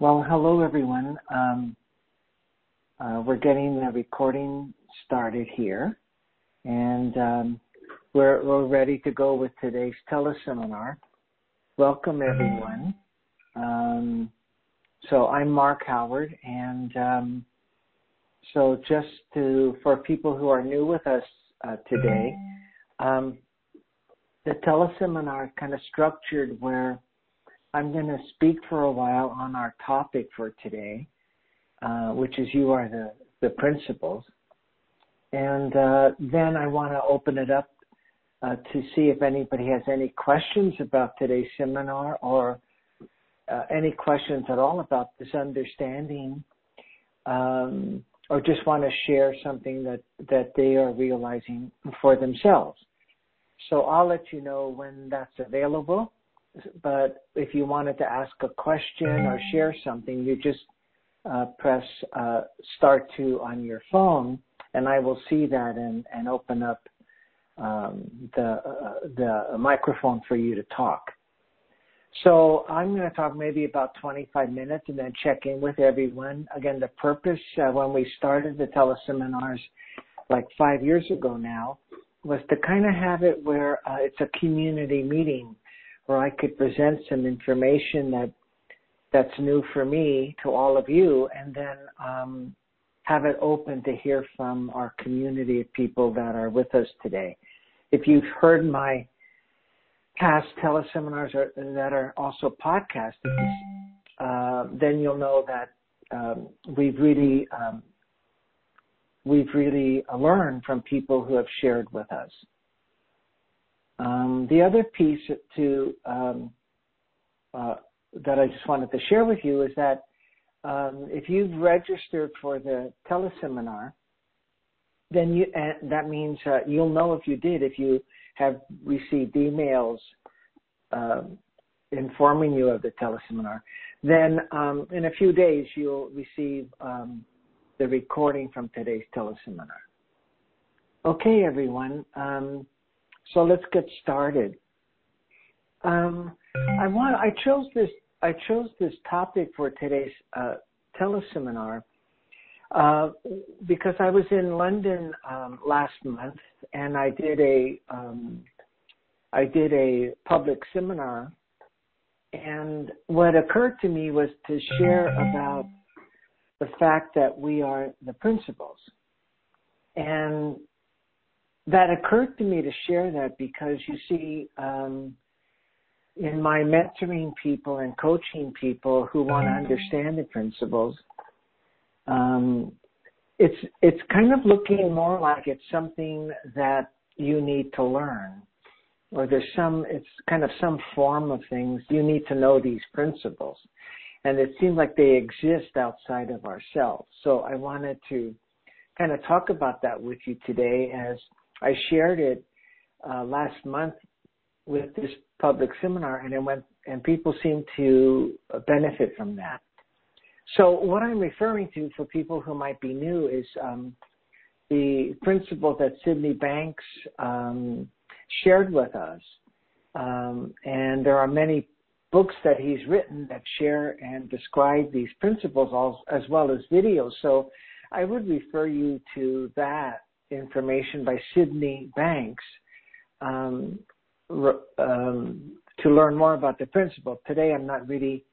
Well, hello everyone. Um, uh, we're getting the recording started here, and um, we're, we're ready to go with today's teleseminar. Welcome everyone. Um, so I'm Mark Howard, and um, so just to for people who are new with us uh, today, um, the teleseminar kind of structured where I'm going to speak for a while on our topic for today, uh, which is you are the, the principles. And uh, then I want to open it up uh, to see if anybody has any questions about today's seminar or uh, any questions at all about this understanding um, or just want to share something that, that they are realizing for themselves. So I'll let you know when that's available but if you wanted to ask a question or share something, you just uh, press uh, star two on your phone, and I will see that and, and open up um, the uh, the microphone for you to talk. So I'm going to talk maybe about 25 minutes and then check in with everyone. Again, the purpose uh, when we started the teleseminars like five years ago now was to kind of have it where uh, it's a community meeting or I could present some information that that's new for me to all of you, and then um, have it open to hear from our community of people that are with us today. If you've heard my past teleseminars are, that are also podcasted, uh, then you'll know that um, we've really um, we've really learned from people who have shared with us. Um, the other piece to um, uh, that I just wanted to share with you is that um, if you've registered for the teleseminar, then you uh, that means uh, you'll know if you did if you have received emails um, informing you of the teleseminar. Then um, in a few days you'll receive um, the recording from today's teleseminar. Okay, everyone. Um, so let's get started. Um, I want. I chose this. I chose this topic for today's uh, teleseminar uh, because I was in London um, last month and I did a um, I did a public seminar, and what occurred to me was to share about the fact that we are the principles, and that occurred to me to share that because you see, um, in my mentoring people and coaching people who want to understand the principles, um, it's it's kind of looking more like it's something that you need to learn, or there's some it's kind of some form of things you need to know these principles, and it seems like they exist outside of ourselves. So I wanted to kind of talk about that with you today as I shared it uh, last month with this public seminar, and it went, and people seem to benefit from that. So what I'm referring to for people who might be new is um, the principle that Sydney Banks um, shared with us, um, and there are many books that he's written that share and describe these principles as well as videos. So I would refer you to that information by Sydney Banks um, um, to learn more about the principle. Today, I'm not really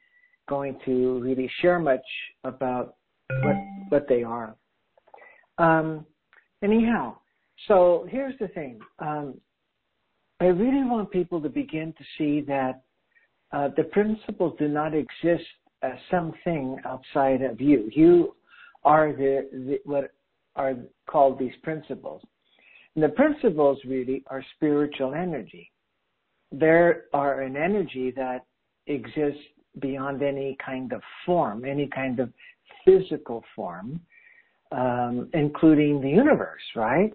going to really share much about what what they are. Um, anyhow, so here's the thing. Um, I really want people to begin to see that uh, the principles do not exist as something outside of you. You are the, the what are called these principles. And the principles really are spiritual energy. There are an energy that exists beyond any kind of form, any kind of physical form, um, including the universe, right?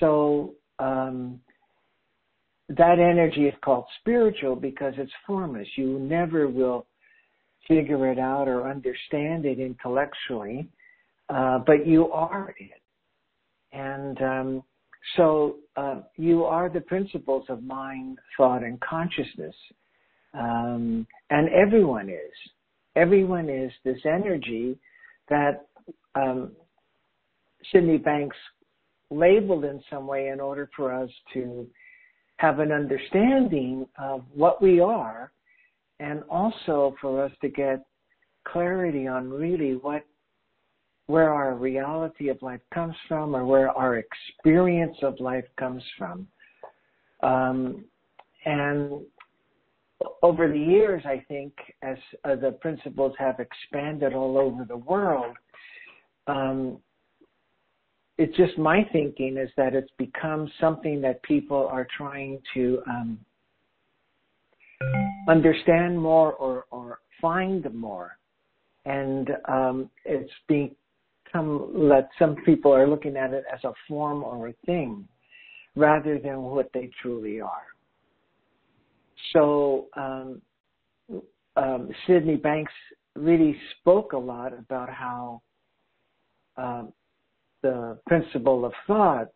So um, that energy is called spiritual because it's formless. You never will figure it out or understand it intellectually uh, but you are it. And um, so uh, you are the principles of mind, thought, and consciousness. Um, and everyone is. everyone is this energy that um, Sydney Banks labeled in some way in order for us to have an understanding of what we are and also for us to get clarity on really what where our reality of life comes from or where our experience of life comes from. Um, and over the years, I think, as uh, the principles have expanded all over the world, um, it's just my thinking is that it's become something that people are trying to um, understand more or, or find more. And um, it's become that some people are looking at it as a form or a thing rather than what they truly are. So um, um, Sydney Banks really spoke a lot about how um, the principle of thought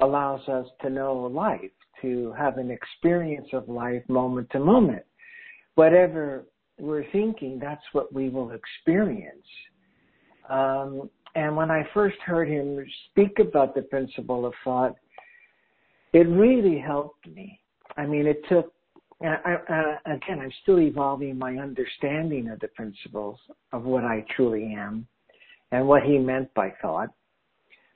allows us to know life, to have an experience of life moment to moment. Whatever we're thinking, that's what we will experience. Um, and when I first heard him speak about the principle of thought, it really helped me. I mean, it took, I, I, again, I'm still evolving my understanding of the principles of what I truly am and what he meant by thought.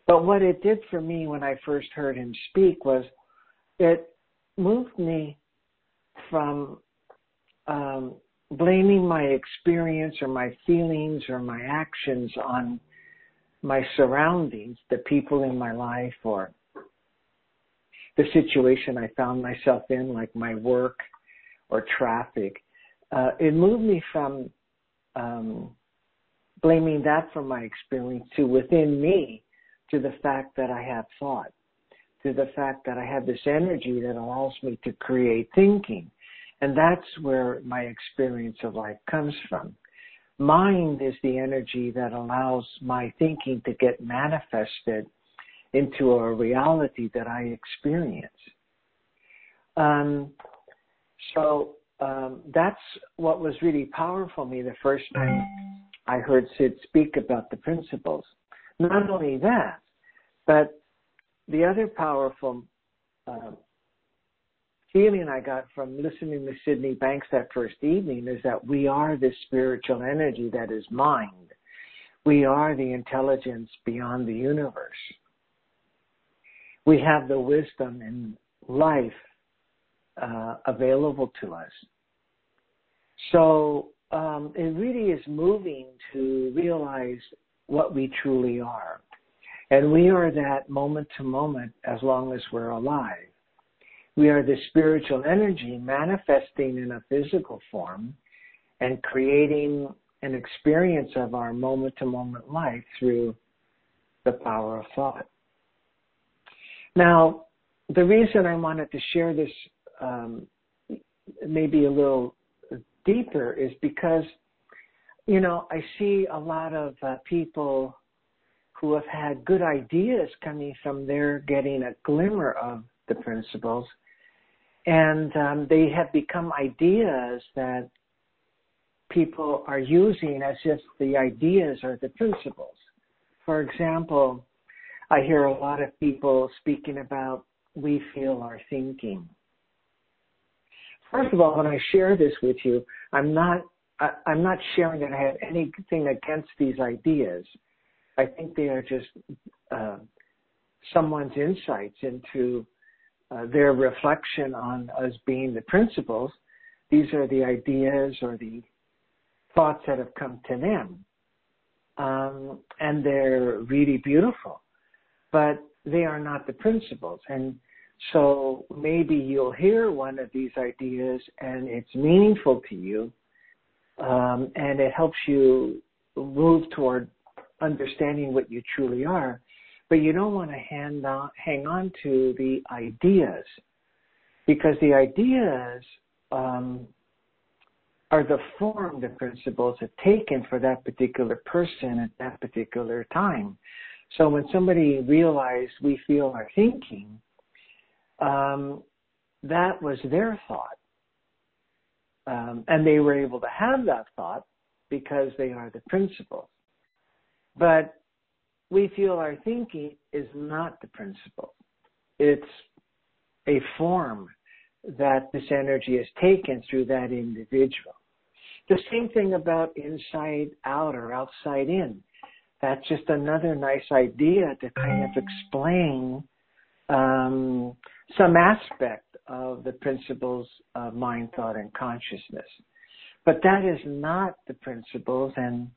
But what it did for me when I first heard him speak was it moved me from um, blaming my experience or my feelings or my actions on my surroundings, the people in my life or the situation I found myself in, like my work or traffic. Uh, it moved me from um, blaming that for my experience to within me to the fact that I have thought, to the fact that I have this energy that allows me to create thinking. And that's where my experience of life comes from. Mind is the energy that allows my thinking to get manifested into a reality that I experience. Um, so um, that's what was really powerful for me the first time I heard Sid speak about the principles. Not only that, but the other powerful uh, feeling I got from listening to Sydney Banks that first evening is that we are this spiritual energy that is mind. We are the intelligence beyond the universe. We have the wisdom and life uh, available to us. So um, it really is moving to realize what we truly are. And we are that moment to moment as long as we're alive. We are the spiritual energy manifesting in a physical form and creating an experience of our moment to moment life through the power of thought. Now, the reason I wanted to share this um, maybe a little deeper is because, you know, I see a lot of uh, people who have had good ideas coming from there getting a glimmer of the principles. And um, they have become ideas that people are using as if the ideas are the principles. For example, I hear a lot of people speaking about we feel our thinking. First of all, when I share this with you, I'm not I, I'm not sharing that I have anything against these ideas. I think they are just uh, someone's insights into uh, their reflection on us being the principles. These are the ideas or the thoughts that have come to them. Um, and they're really beautiful, but they are not the principles. And so maybe you'll hear one of these ideas and it's meaningful to you, um, and it helps you move toward understanding what you truly are, but you don't want to hang on, hang on to the ideas because the ideas um, are the form the principles have taken for that particular person at that particular time. So when somebody realized we feel our thinking, um, that was their thought. Um, and they were able to have that thought because they are the principles. But we feel our thinking is not the principle. It's a form that this energy has taken through that individual. The same thing about inside out or outside in. That's just another nice idea to kind of explain um, some aspect of the principles of mind, thought, and consciousness. But that is not the principles, and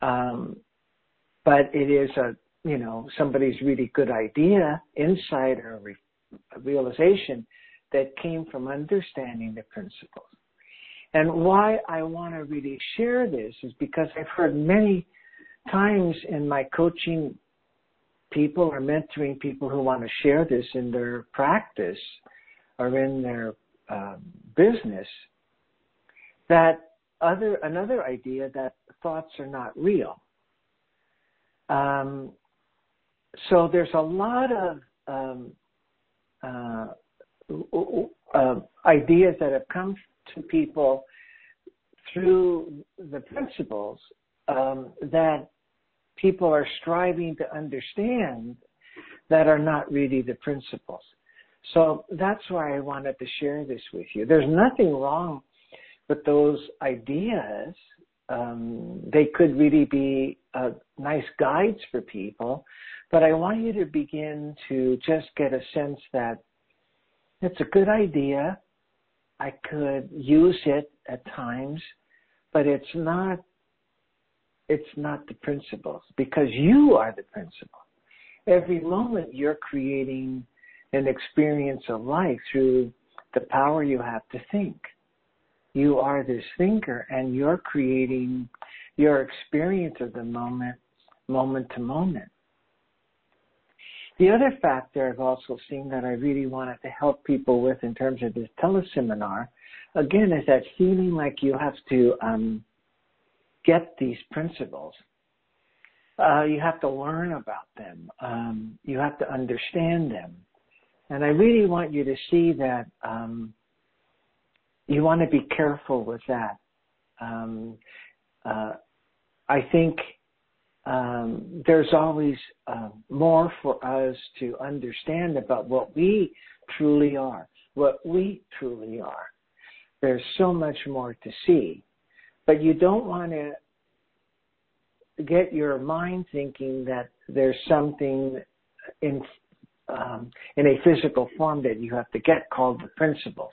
um, but it is a you know somebody's really good idea, insight, or re- realization that came from understanding the principles. And why I want to really share this is because I've heard many times in my coaching people or mentoring people who want to share this in their practice or in their um, business that other another idea that thoughts are not real. Um, so there's a lot of um, uh, uh, ideas that have come to people through the principles um, that people are striving to understand that are not really the principles. So that's why I wanted to share this with you. There's nothing wrong with those ideas. Um, they could really be uh, nice guides for people, but I want you to begin to just get a sense that it's a good idea. I could use it at times, but it's not it's not the principles because you are the principle. Every moment you're creating an experience of life through the power you have to think. You are this thinker and you're creating your experience of the moment, moment to moment. The other factor I've also seen that I really wanted to help people with in terms of this teleseminar, again, is that feeling like you have to um, get these principles. Uh, you have to learn about them. Um, you have to understand them. And I really want you to see that um, you want to be careful with that. Um, uh, I think um, there's always uh, more for us to understand about what we truly are, what we truly are. There's so much more to see, but you don't want to get your mind thinking that there's something in um, in a physical form that you have to get called the principles.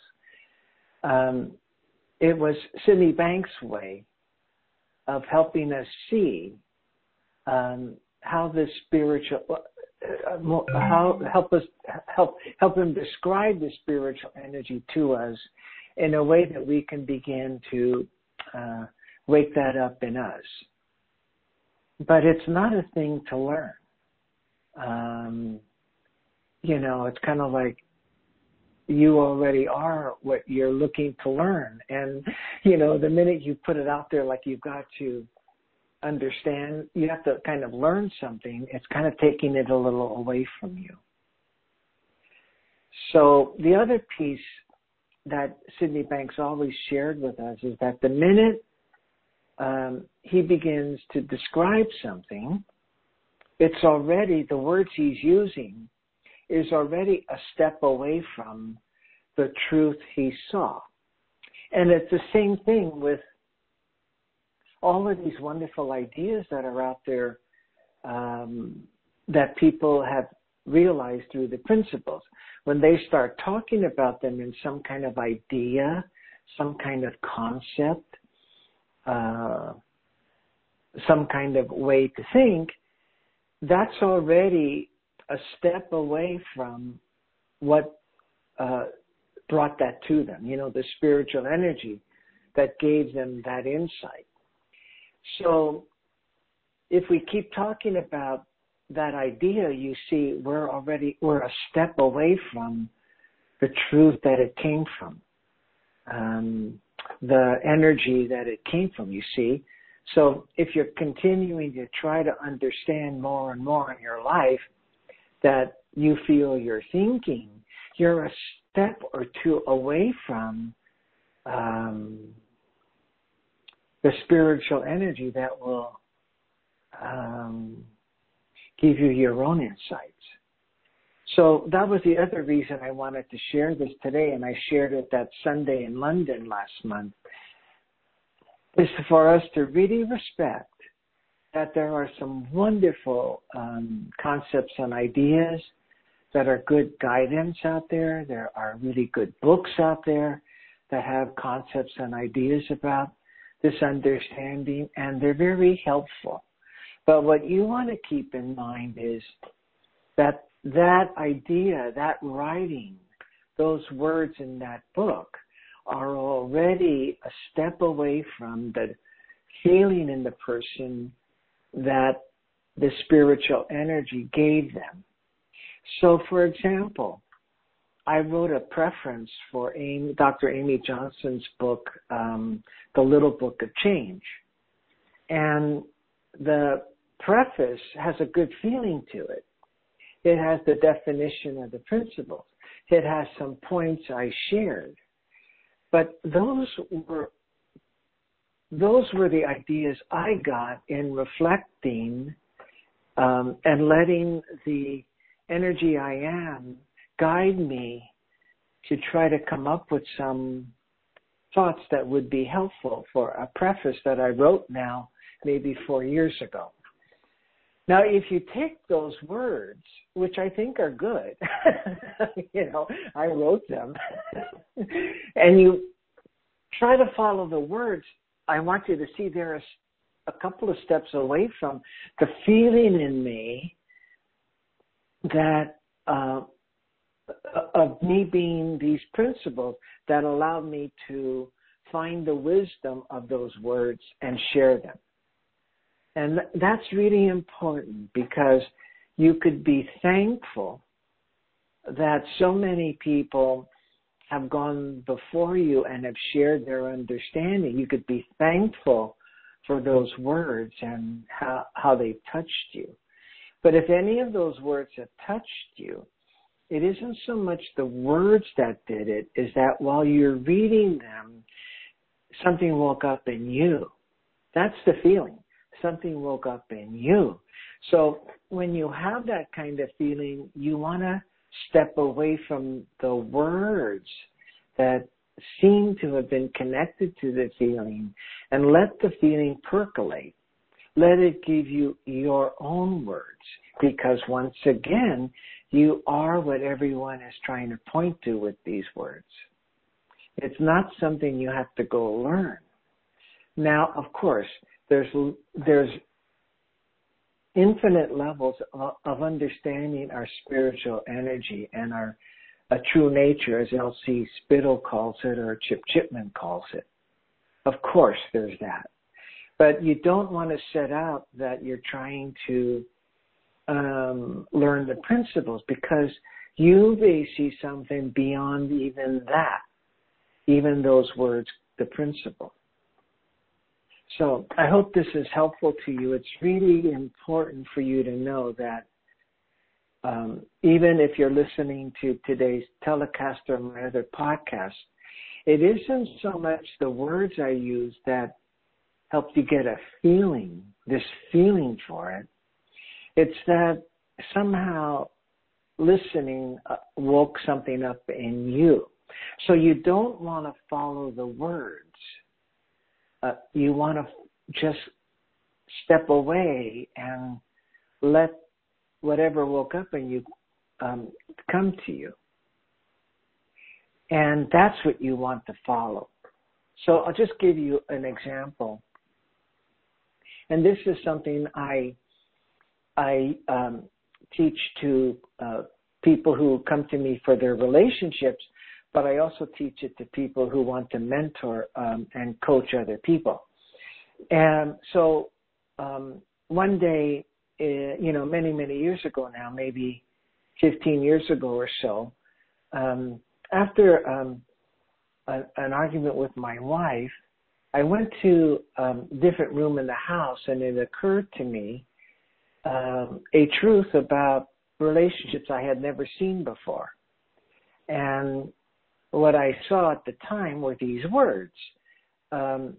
Um, it was Sydney Banks' way of helping us see um, how the spiritual uh, how help us help help him describe the spiritual energy to us in a way that we can begin to uh, wake that up in us. But it's not a thing to learn. Um, you know, it's kind of like you already are what you're looking to learn. And, you know, the minute you put it out there like you've got to understand, you have to kind of learn something, it's kind of taking it a little away from you. So the other piece that Sydney Banks always shared with us is that the minute um, he begins to describe something, it's already the words he's using is already a step away from the truth he saw. And it's the same thing with all of these wonderful ideas that are out there um, that people have realized through the principles. When they start talking about them in some kind of idea, some kind of concept, uh, some kind of way to think, that's already a step away from what uh, brought that to them, you know, the spiritual energy that gave them that insight. So if we keep talking about that idea, you see, we're already, we're a step away from the truth that it came from, um, the energy that it came from, you see. So if you're continuing to try to understand more and more in your life, that you feel you're thinking, you're a step or two away from um, the spiritual energy that will um, give you your own insights. So that was the other reason I wanted to share this today, and I shared it that Sunday in London last month, is for us to really respect that there are some wonderful um, concepts and ideas that are good guidance out there. There are really good books out there that have concepts and ideas about this understanding, and they're very helpful. But what you want to keep in mind is that that idea, that writing, those words in that book are already a step away from the feeling in the person that the spiritual energy gave them. So, for example, I wrote a preference for Amy, Dr. Amy Johnson's book, um, The Little Book of Change. And the preface has a good feeling to it. It has the definition of the principles. It has some points I shared. But those were those were the ideas I got in reflecting um, and letting the energy I am guide me to try to come up with some thoughts that would be helpful for a preface that I wrote now maybe four years ago. Now, if you take those words, which I think are good, you know, I wrote them, and you try to follow the words, I want you to see there's a couple of steps away from the feeling in me that uh, of me being these principles that allowed me to find the wisdom of those words and share them. And that's really important because you could be thankful that so many people have gone before you and have shared their understanding. You could be thankful for those words and how, how they touched you. But if any of those words have touched you, it isn't so much the words that did it, is that while you're reading them, something woke up in you. That's the feeling something woke up in you. So when you have that kind of feeling, you want to step away from the words that seem to have been connected to the feeling and let the feeling percolate. Let it give you your own words because once again, you are what everyone is trying to point to with these words. It's not something you have to go learn. Now, of course, there's there's infinite levels of, understanding our spiritual energy and our true nature, as Elsie Spittle calls it, or Chip Chipman calls it. Of course, there's that. But you don't want to set out that you're trying to um, learn the principles because you may see something beyond even that, even those words, the principle. So I hope this is helpful to you. It's really important for you to know that um, even if you're listening to today's telecast or my other podcast, it isn't so much the words I use that help you get a feeling, this feeling for it. It's that somehow listening uh, woke something up in you. So you don't want to follow the words uh, you want to just step away and let whatever woke up in you um, come to you. And that's what you want to follow. So I'll just give you an example. And this is something I I um, teach to uh, people who come to me for their relationships but I also teach it to people who want to mentor um, and coach other people. And so um, one day, uh, you know, many, many years ago now, maybe 15 years ago or so, um, after um, a, an argument with my wife, I went to um, a different room in the house and it occurred to me um, a truth about relationships I had never seen before. And what I saw at the time were these words. Um,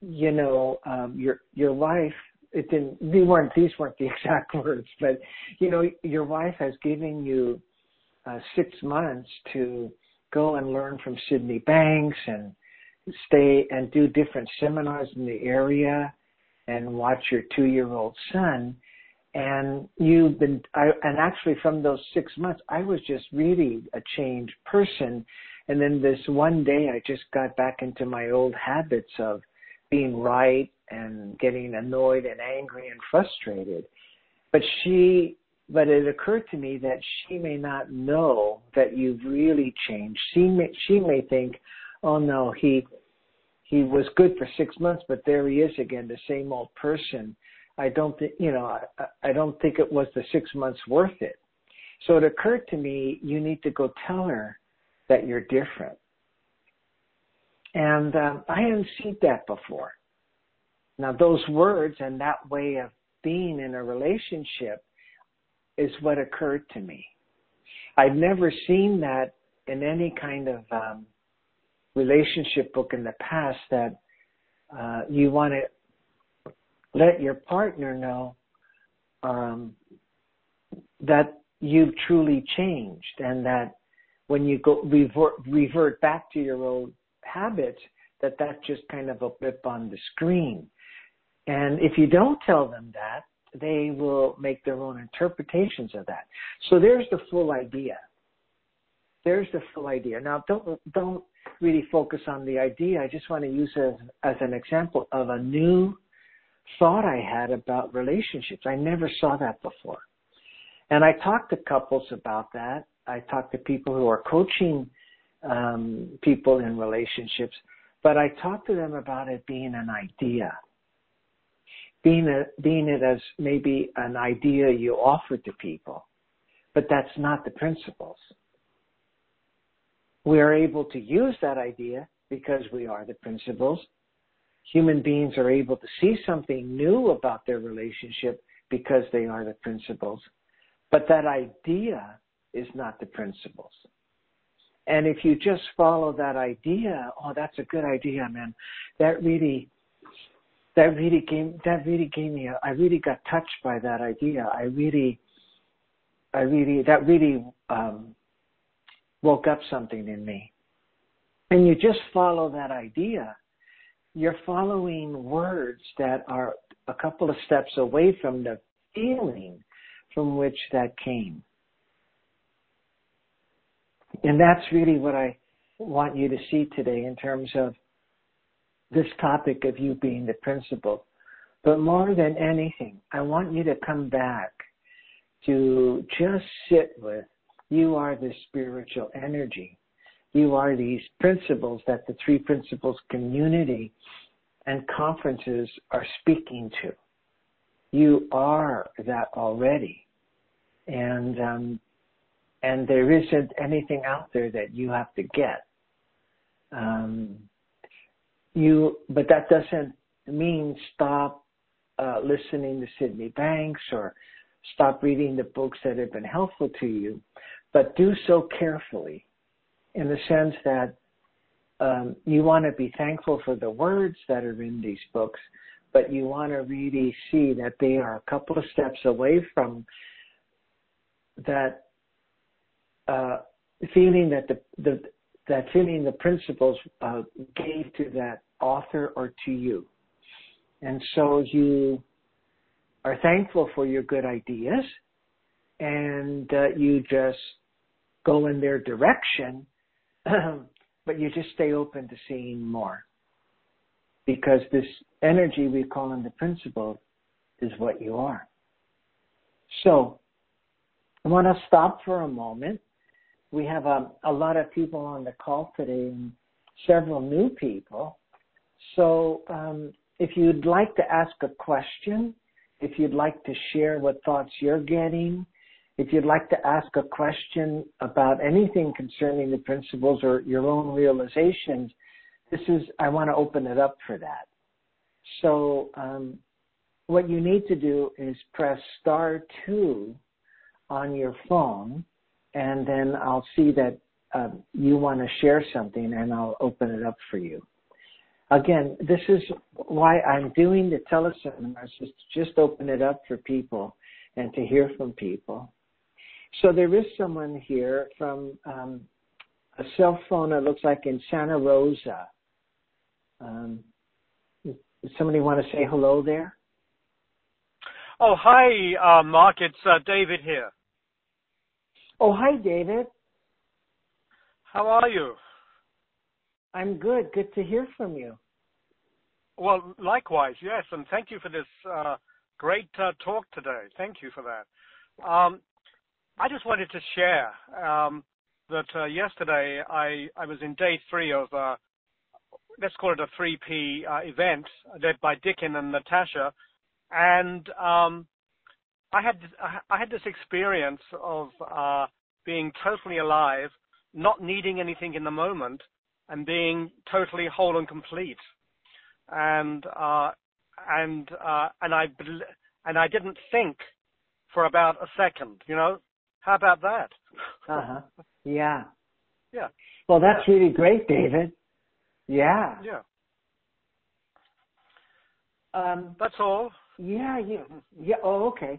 you know, um, your your wife. It didn't. These weren't these weren't the exact words, but you know, your wife has given you uh, six months to go and learn from Sydney Banks and stay and do different seminars in the area and watch your two year old son and you've been I, and actually from those six months i was just really a changed person and then this one day i just got back into my old habits of being right and getting annoyed and angry and frustrated. But she but it occurred to me that she may not know that you've really changed. She may she may think oh no he he was good for six months but there he is again the same old person. I don't think, you know, I, I don't think it was the six months worth it. So it occurred to me, you need to go tell her that you're different. And um, I hadn't seen that before. Now, those words and that way of being in a relationship is what occurred to me. I've never seen that in any kind of um, relationship book in the past that uh, you want to let your partner know um, that you've truly changed and that when you go revert, revert back to your old habits, that that's just kind of a blip on the screen. And if you don't tell them that, they will make their own interpretations of that. So there's the full idea. There's the full idea. Now don't don't really focus on the idea. I just want to use it as, as an example of a new thought I had about relationships. I never saw that before. And I talked to couples about that. I talk to people who are coaching um, people in relationships, but I talk to them about it being an idea, being a, being it as maybe an idea you offer to people, but that's not the principles. We are able to use that idea because we are the principles, human beings are able to see something new about their relationship because they are the principles. But that idea is not the principles. And if you just follow that idea, oh, that's a good idea, man. That really, that really gave, that really gave me, a, I really got touched by that idea. I really, I really, that really, um, woke up something in me. And you just follow that idea you're following words that are a couple of steps away from the feeling from which that came. And that's really what I want you to see today in terms of this topic of you being the principle. But more than anything, I want you to come back to just sit with you are the spiritual energy you are these principles that the three principles community and conferences are speaking to. You are that already. And, um, and there isn't anything out there that you have to get. Um, you, but that doesn't mean stop uh, listening to Sydney Banks or stop reading the books that have been helpful to you, but do so carefully in the sense that um, you want to be thankful for the words that are in these books, but you want to really see that they are a couple of steps away from that uh, feeling that the, the that feeling the principles uh, gave to that author or to you, and so you are thankful for your good ideas, and uh, you just go in their direction but you just stay open to seeing more. Because this energy we call in the principle is what you are. So, I want to stop for a moment. We have a, um, a lot of people on the call today and several new people. So, um, if you'd like to ask a question, if you'd like to share what thoughts you're getting, if you'd like to ask a question about anything concerning the principles or your own realizations, this is, I want to open it up for that. So, um, what you need to do is press star two on your phone, and then I'll see that um, you want to share something, and I'll open it up for you. again, this is why I'm doing the teleseminars, is to just open it up for people and to hear from people. So there is someone here from um, a cell phone, it looks like in Santa Rosa. Um, does somebody want to say hello there? Oh, hi, uh, Mark. It's uh, David here. Oh, hi, David. How are you? I'm good. Good to hear from you. Well, likewise, yes, and thank you for this uh, great uh, talk today. Thank you for that. Um, I just wanted to share um, that uh, yesterday I, I was in day three of, uh, let's call it a 3P uh, event led by Dicken and Natasha, and um, I had I had this experience of uh, being totally alive, not needing anything in the moment, and being totally whole and complete. And uh, and uh, and I and I didn't think for about a second. You know, how about that? Uh huh. Yeah. Yeah. Well, that's yeah. really great, David. Yeah. Yeah. Um, that's all. Yeah. Yeah. Yeah. Oh, okay.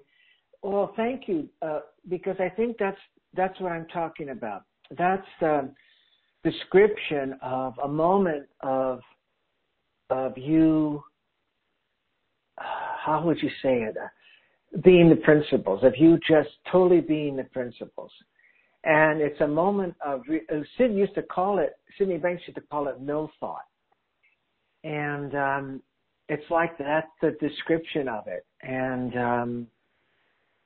Well, thank you, uh, because I think that's that's what I'm talking about. That's the description of a moment of of you. How would you say it? being the principles, of you just totally being the principles. And it's a moment of, uh, Sid used to call it, Sydney Banks used to call it no thought. And um, it's like that's the description of it. And um,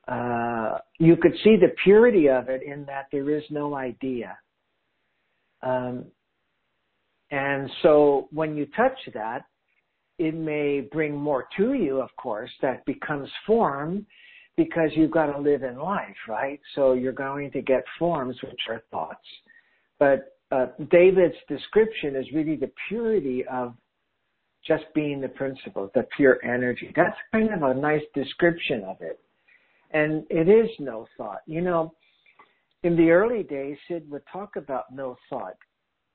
uh, you could see the purity of it in that there is no idea. Um, and so when you touch that, it may bring more to you, of course, that becomes form because you've got to live in life, right? So you're going to get forms, which are thoughts. But uh, David's description is really the purity of just being the principle, the pure energy. That's kind of a nice description of it. And it is no thought. You know, in the early days, Sid would talk about no thought,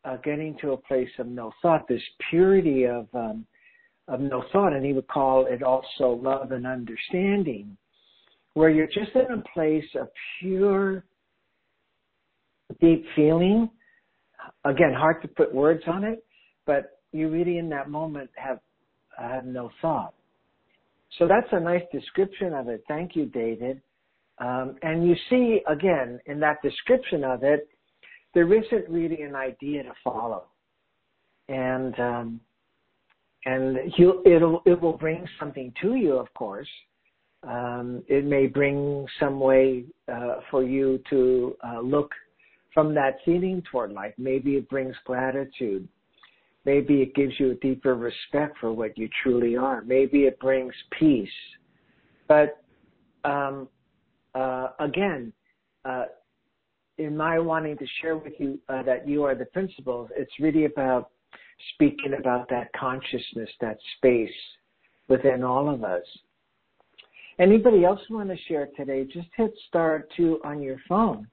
uh, getting to a place of no thought, this purity of um, of no thought, and he would call it also love and understanding, where you're just in a place of pure, deep feeling. Again, hard to put words on it, but you really in that moment have have no thought. So that's a nice description of it. Thank you, David. Um, and you see again in that description of it, there isn't really an idea to follow, and um, and it'll it will bring something to you, of course. Um, it may bring some way uh, for you to uh, look from that feeling toward life. Maybe it brings gratitude. Maybe it gives you a deeper respect for what you truly are. Maybe it brings peace. But um, uh, again, uh, in my wanting to share with you uh, that you are the principles, it's really about speaking about that consciousness, that space within all of us. Anybody else want to share today? Just hit star two on your phone.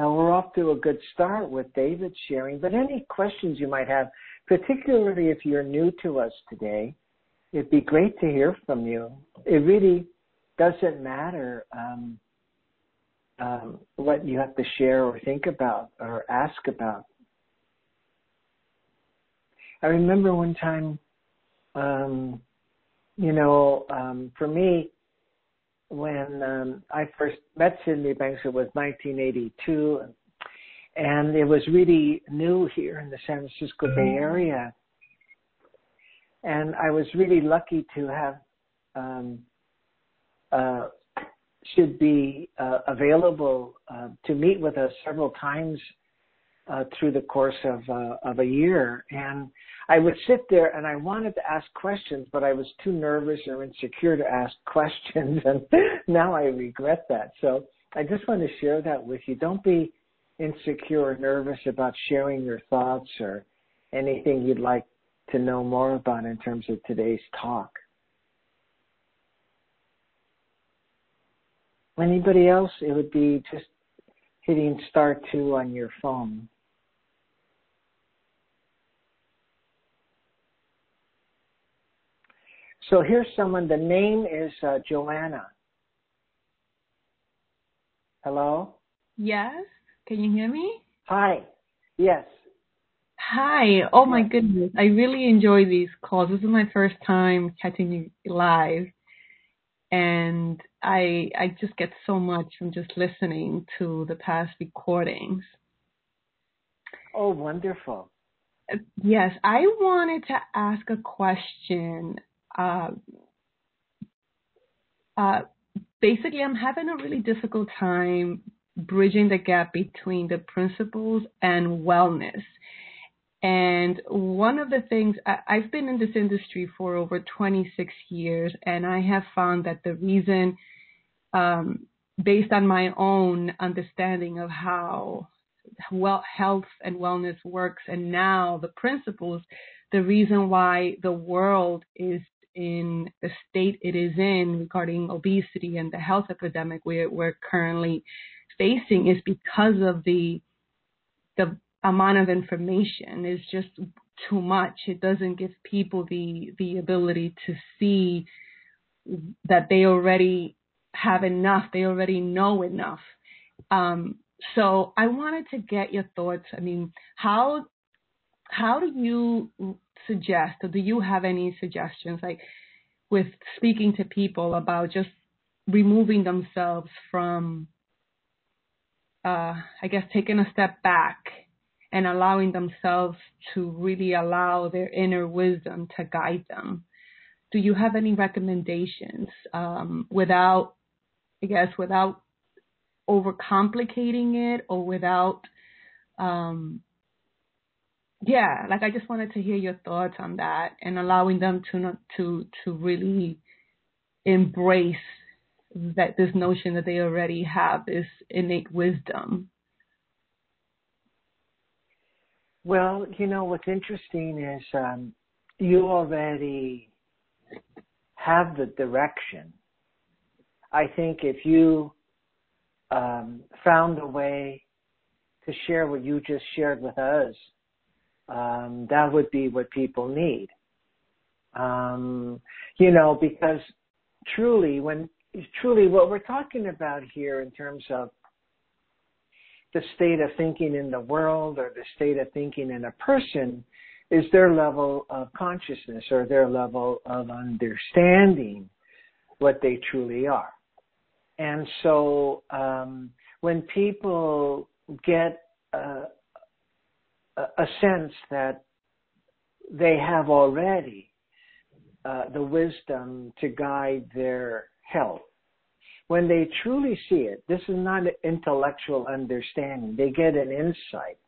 Uh, we're off to a good start with David sharing, but any questions you might have, particularly if you're new to us today, it'd be great to hear from you. It really doesn't matter um, um, what you have to share or think about or ask about. I remember one time, um, you know, um, for me, when um, I first met Sydney Banks, it was 1982, and it was really new here in the San Francisco Bay Area. And I was really lucky to have um, uh, should be uh, available uh, to meet with us several times uh, through the course of uh, of a year, and I would sit there and I wanted to ask questions, but I was too nervous or insecure to ask questions, and now I regret that. So I just want to share that with you. Don't be insecure or nervous about sharing your thoughts or anything you'd like to know more about in terms of today's talk. Anybody else? It would be just hitting star two on your phone. So here's someone, the name is uh, Joanna. Hello? Yes. Can you hear me? Hi. Yes. Hi. Oh my goodness. I really enjoy these calls. This is my first time catching you live. And I I just get so much from just listening to the past recordings. Oh, wonderful. Yes, I wanted to ask a question. Uh, uh, basically, I'm having a really difficult time bridging the gap between the principles and wellness. And one of the things I, I've been in this industry for over 26 years, and I have found that the reason, um, based on my own understanding of how well health and wellness works, and now the principles, the reason why the world is in the state it is in regarding obesity and the health epidemic we're, we're currently facing is because of the the amount of information is just too much. It doesn't give people the the ability to see that they already have enough. They already know enough. Um, so I wanted to get your thoughts. I mean, how how do you suggest, or do you have any suggestions, like with speaking to people about just removing themselves from, uh, I guess, taking a step back and allowing themselves to really allow their inner wisdom to guide them. Do you have any recommendations um, without, I guess, without overcomplicating it or without, um, yeah, like I just wanted to hear your thoughts on that and allowing them to not to to really embrace that this notion that they already have this innate wisdom Well, you know, what's interesting is um, you already have the direction. I think if you um, found a way to share what you just shared with us, um, that would be what people need. Um, you know, because truly, when truly what we're talking about here in terms of the state of thinking in the world or the state of thinking in a person is their level of consciousness or their level of understanding what they truly are. And so um, when people get a, a sense that they have already uh, the wisdom to guide their health when they truly see it, this is not an intellectual understanding. They get an insight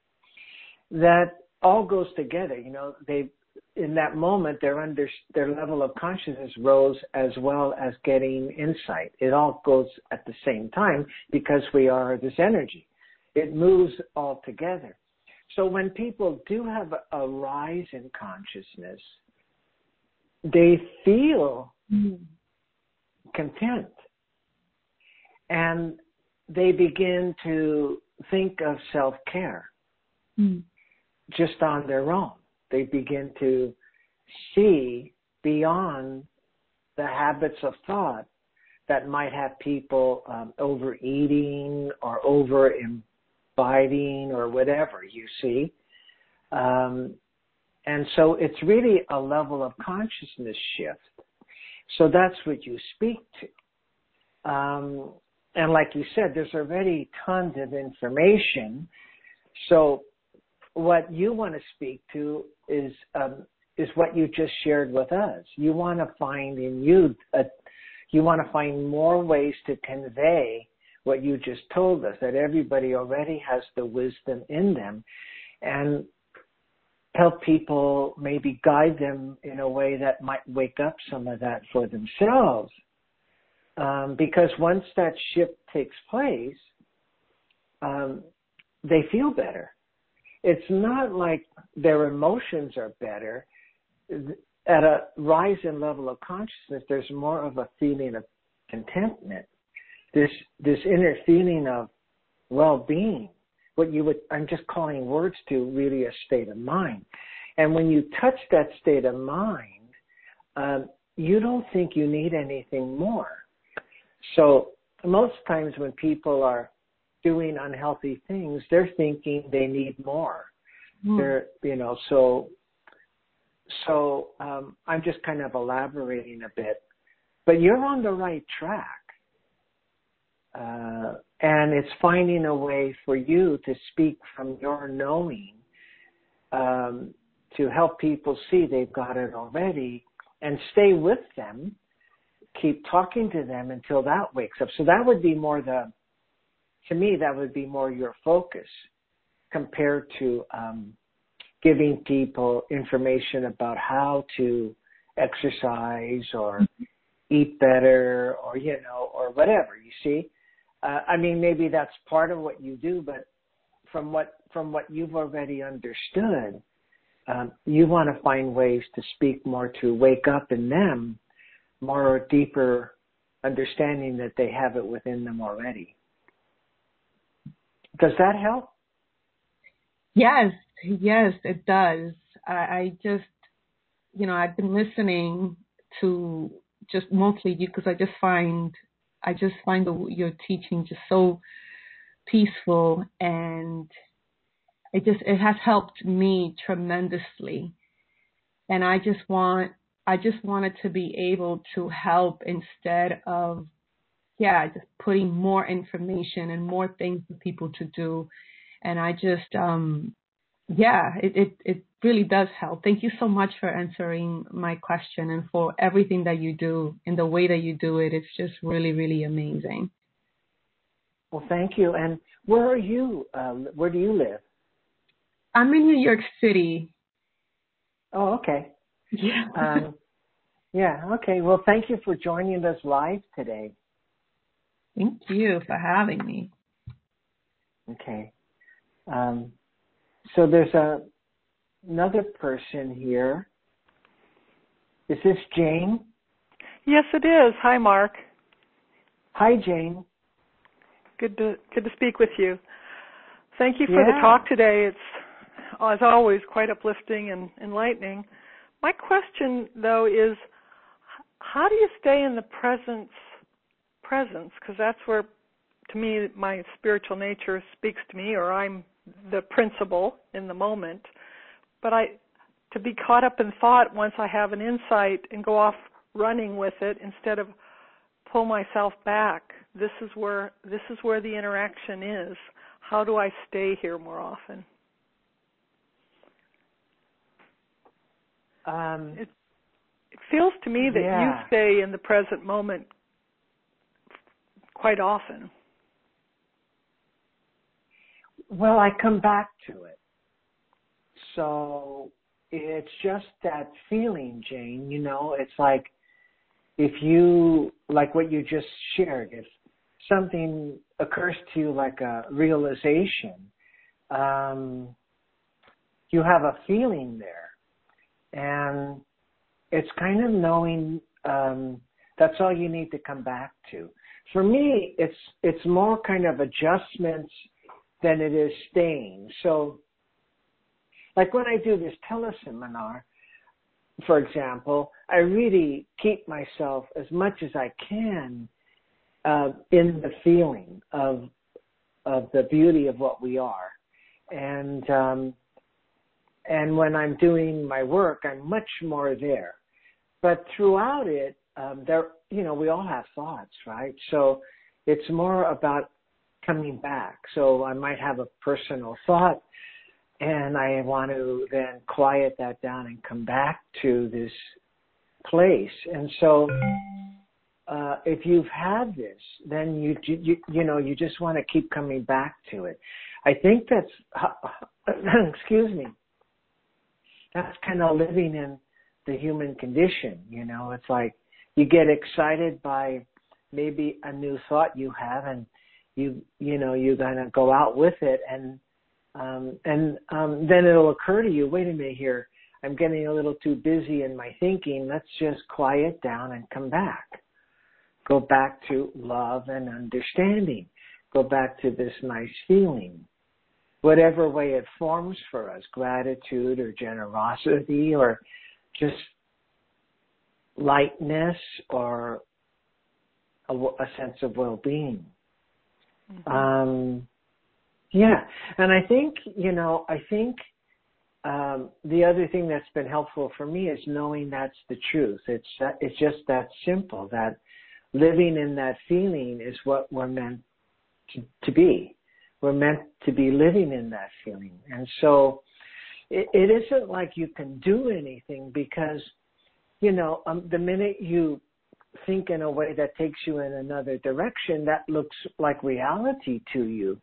that all goes together. You know, they in that moment their under their level of consciousness rose as well as getting insight. It all goes at the same time because we are this energy. It moves all together. So when people do have a rise in consciousness, they feel mm. content and they begin to think of self care mm. just on their own. They begin to see beyond the habits of thought that might have people um, overeating or over imbibing or whatever, you see. Um, and so it's really a level of consciousness shift. So that's what you speak to. Um, and like you said, there's already tons of information. So what you want to speak to is um, is what you just shared with us. You want to find in you a, you want to find more ways to convey what you just told us that everybody already has the wisdom in them and help people maybe guide them in a way that might wake up some of that for themselves um, because once that shift takes place, um, they feel better. It's not like their emotions are better. At a rise in level of consciousness, there's more of a feeling of contentment. This this inner feeling of well-being. What you would I'm just calling words to really a state of mind. And when you touch that state of mind, um, you don't think you need anything more. So most times when people are doing unhealthy things, they're thinking they need more. Mm. They're, you know, so, so, um, I'm just kind of elaborating a bit, but you're on the right track. Uh, and it's finding a way for you to speak from your knowing, um, to help people see they've got it already and stay with them, keep talking to them until that wakes up. So that would be more the, to me, that would be more your focus compared to um, giving people information about how to exercise or mm-hmm. eat better or, you know, or whatever, you see? Uh, I mean, maybe that's part of what you do, but from what, from what you've already understood, um, you want to find ways to speak more to wake up in them more deeper understanding that they have it within them already. Does that help? Yes, yes, it does. I, I just, you know, I've been listening to just mostly you because I just find, I just find the, your teaching just so peaceful and it just it has helped me tremendously. And i just want i just wanted to be able to help instead of yeah just putting more information and more things for people to do. And i just um yeah it it, it really does help thank you so much for answering my question and for everything that you do in the way that you do it it's just really really amazing well thank you and where are you uh, where do you live I'm in New York City. Oh, okay. Yeah. um, yeah, okay. Well, thank you for joining us live today. Thank you for having me. Okay. Um, so there's a another person here. Is this Jane? Yes, it is. Hi, Mark. Hi, Jane. Good to good to speak with you. Thank you for yeah. the talk today. It's as always, quite uplifting and enlightening. My question, though, is how do you stay in the presence? Presence, because that's where, to me, my spiritual nature speaks to me, or I'm the principle in the moment. But I, to be caught up in thought once I have an insight and go off running with it instead of pull myself back. This is where this is where the interaction is. How do I stay here more often? Um, it, it feels to me that yeah. you stay in the present moment quite often. Well, I come back to it. So it's just that feeling, Jane, you know, it's like if you, like what you just shared, if something occurs to you like a realization, um, you have a feeling there and it's kind of knowing um, that's all you need to come back to. For me, it's it's more kind of adjustments than it is staying. So, like when I do this teleseminar, for example, I really keep myself as much as I can uh, in the feeling of of the beauty of what we are, and um, and when I'm doing my work, I'm much more there. But throughout it, um, there, you know, we all have thoughts, right? So it's more about coming back. So I might have a personal thought and I want to then quiet that down and come back to this place. And so, uh, if you've had this, then you, you, you know, you just want to keep coming back to it. I think that's, excuse me, that's kind of living in the human condition. You know, it's like you get excited by maybe a new thought you have and you, you know, you're to go out with it and, um, and, um, then it'll occur to you, wait a minute here. I'm getting a little too busy in my thinking. Let's just quiet down and come back. Go back to love and understanding. Go back to this nice feeling whatever way it forms for us, gratitude or generosity or just lightness or a, a sense of well-being. Mm-hmm. Um, yeah, and I think you know, I think um, the other thing that's been helpful for me is knowing that's the truth. It's that, it's just that simple. That living in that feeling is what we're meant to, to be. We're meant to be living in that feeling, and so it, it isn't like you can do anything because you know um, the minute you think in a way that takes you in another direction, that looks like reality to you.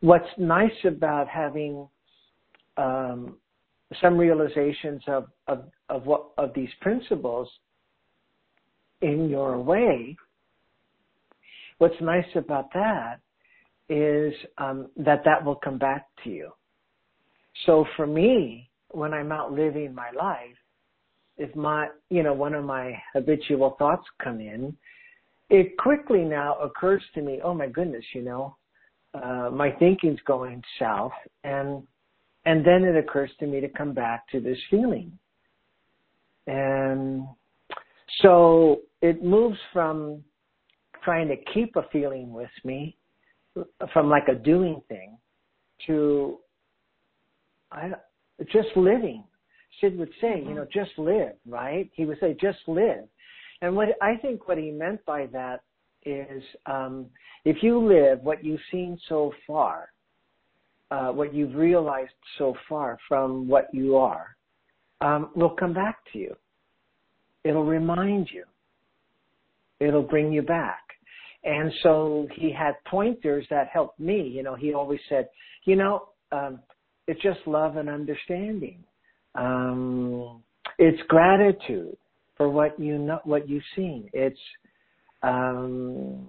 What's nice about having um, some realizations of, of, of what of these principles in your way, what's nice about that is um, that that will come back to you. So for me, when I'm out living my life, if my, you know, one of my habitual thoughts come in, it quickly now occurs to me, oh my goodness, you know, uh, my thinking's going south and, and then it occurs to me to come back to this feeling. And so it moves from trying to keep a feeling with me from like a doing thing to I, just living Sid would say, you know, just live, right? He would say, just live. And what I think what he meant by that is um, if you live what you've seen so far, uh, what you've realized so far from what you are, um, will come back to you. It'll remind you. It'll bring you back. And so he had pointers that helped me. You know, he always said, you know, um, it's just love and understanding. Um, it's gratitude for what you know, what you've seen. It's um,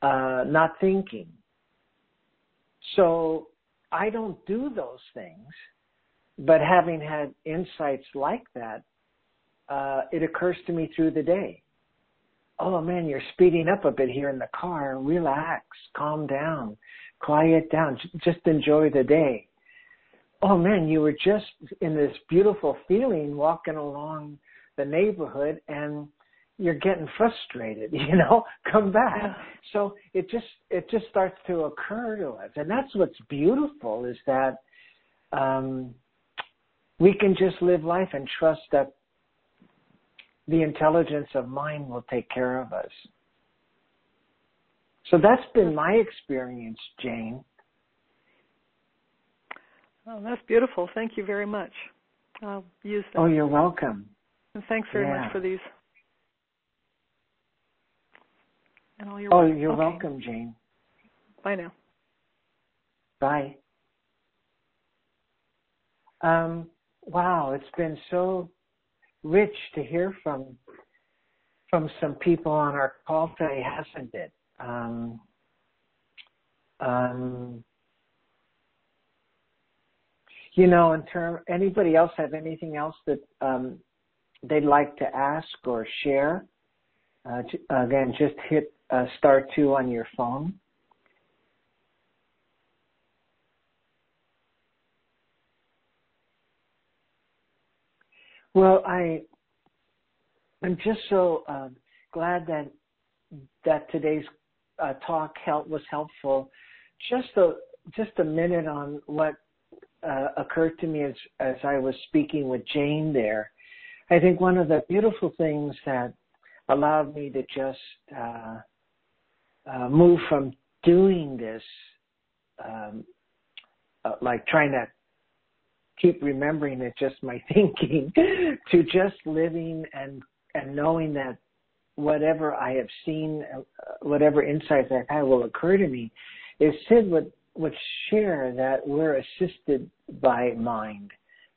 uh, not thinking. So I don't do those things, but having had insights like that, uh, it occurs to me through the day. Oh man, you're speeding up a bit here in the car. Relax, calm down, quiet down, just enjoy the day oh man, you were just in this beautiful feeling walking along the neighborhood and you're getting frustrated, you know, come back. Yeah. So it just it just starts to occur to us. And that's what's beautiful is that um we can just live life and trust that the intelligence of mind will take care of us. So that's been my experience, Jane. Oh, that's beautiful. Thank you very much. I'll use that. Oh, you're welcome. And thanks very yeah. much for these. And all your oh, work. you're okay. welcome, Jane. Bye now. Bye. Um, wow, it's been so rich to hear from from some people on our call today, hasn't it? Um, um, you know, in term, anybody else have anything else that um, they'd like to ask or share? Uh, again, just hit uh, star two on your phone. Well, I I'm just so uh, glad that that today's uh, talk help was helpful. Just a just a minute on what uh, occurred to me as as I was speaking with Jane there. I think one of the beautiful things that allowed me to just uh, uh, move from doing this, um, uh, like trying to keep remembering it, just my thinking, to just living and and knowing that whatever I have seen, uh, whatever insights I've had will occur to me, is Sid would would share that we're assisted by mind.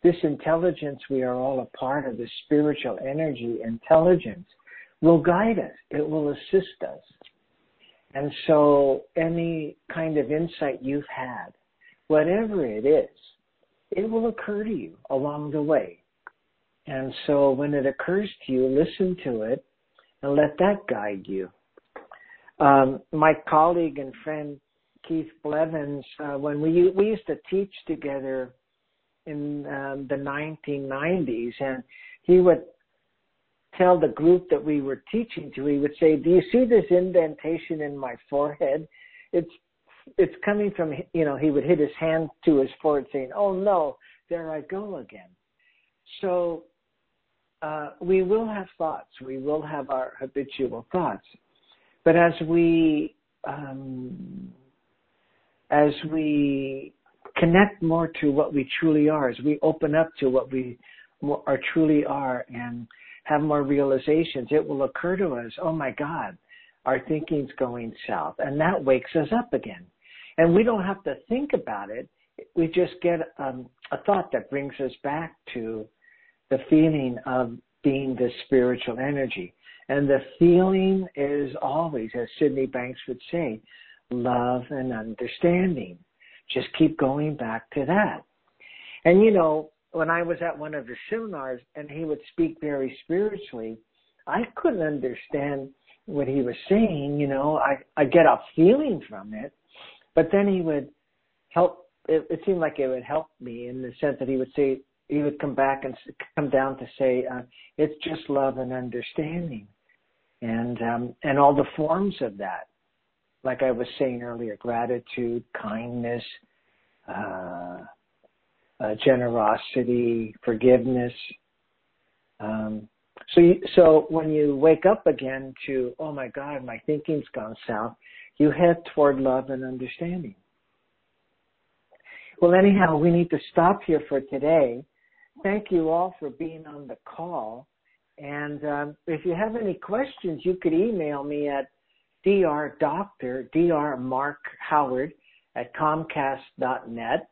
This intelligence, we are all a part of the spiritual energy intelligence, will guide us. It will assist us. And so any kind of insight you've had, whatever it is, it will occur to you along the way. And so when it occurs to you, listen to it and let that guide you. Um, my colleague and friend Keith Blevens, uh, when we we used to teach together in um, the 1990s, and he would tell the group that we were teaching to, he would say, "Do you see this indentation in my forehead? It's it's coming from you know." He would hit his hand to his forehead, saying, "Oh no, there I go again." So uh, we will have thoughts. We will have our habitual thoughts, but as we um, as we connect more to what we truly are, as we open up to what we are truly are, and have more realizations, it will occur to us, oh my God, our thinking's going south. And that wakes us up again. And we don't have to think about it. We just get um, a thought that brings us back to the feeling of being the spiritual energy. And the feeling is always, as Sydney Banks would say, love and understanding. Just keep going back to that. And you know, when I was at one of the seminars and he would speak very spiritually, I couldn't understand what he was saying. You know, I, I get a feeling from it, but then he would help. It, it seemed like it would help me in the sense that he would say, he would come back and come down to say, uh, it's just love and understanding. And, um, and all the forms of that, like I was saying earlier, gratitude, kindness, uh, uh, generosity, forgiveness. Um, so, you, so when you wake up again to, oh my God, my thinking's gone south, you head toward love and understanding. Well, anyhow, we need to stop here for today. Thank you all for being on the call. And um, if you have any questions, you could email me at drdoctor, drmarkhoward at comcast.net.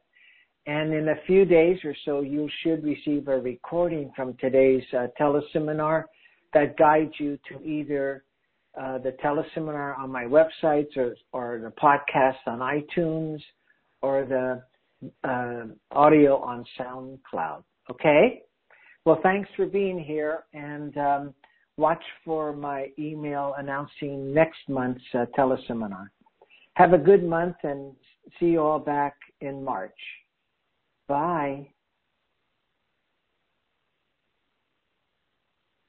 And in a few days or so, you should receive a recording from today's uh, teleseminar that guides you to either uh, the teleseminar on my websites or, or the podcast on iTunes or the uh, audio on SoundCloud. Okay? Well, thanks for being here and um, watch for my email announcing next month's uh, teleseminar. Have a good month and see you all back in March. Bye.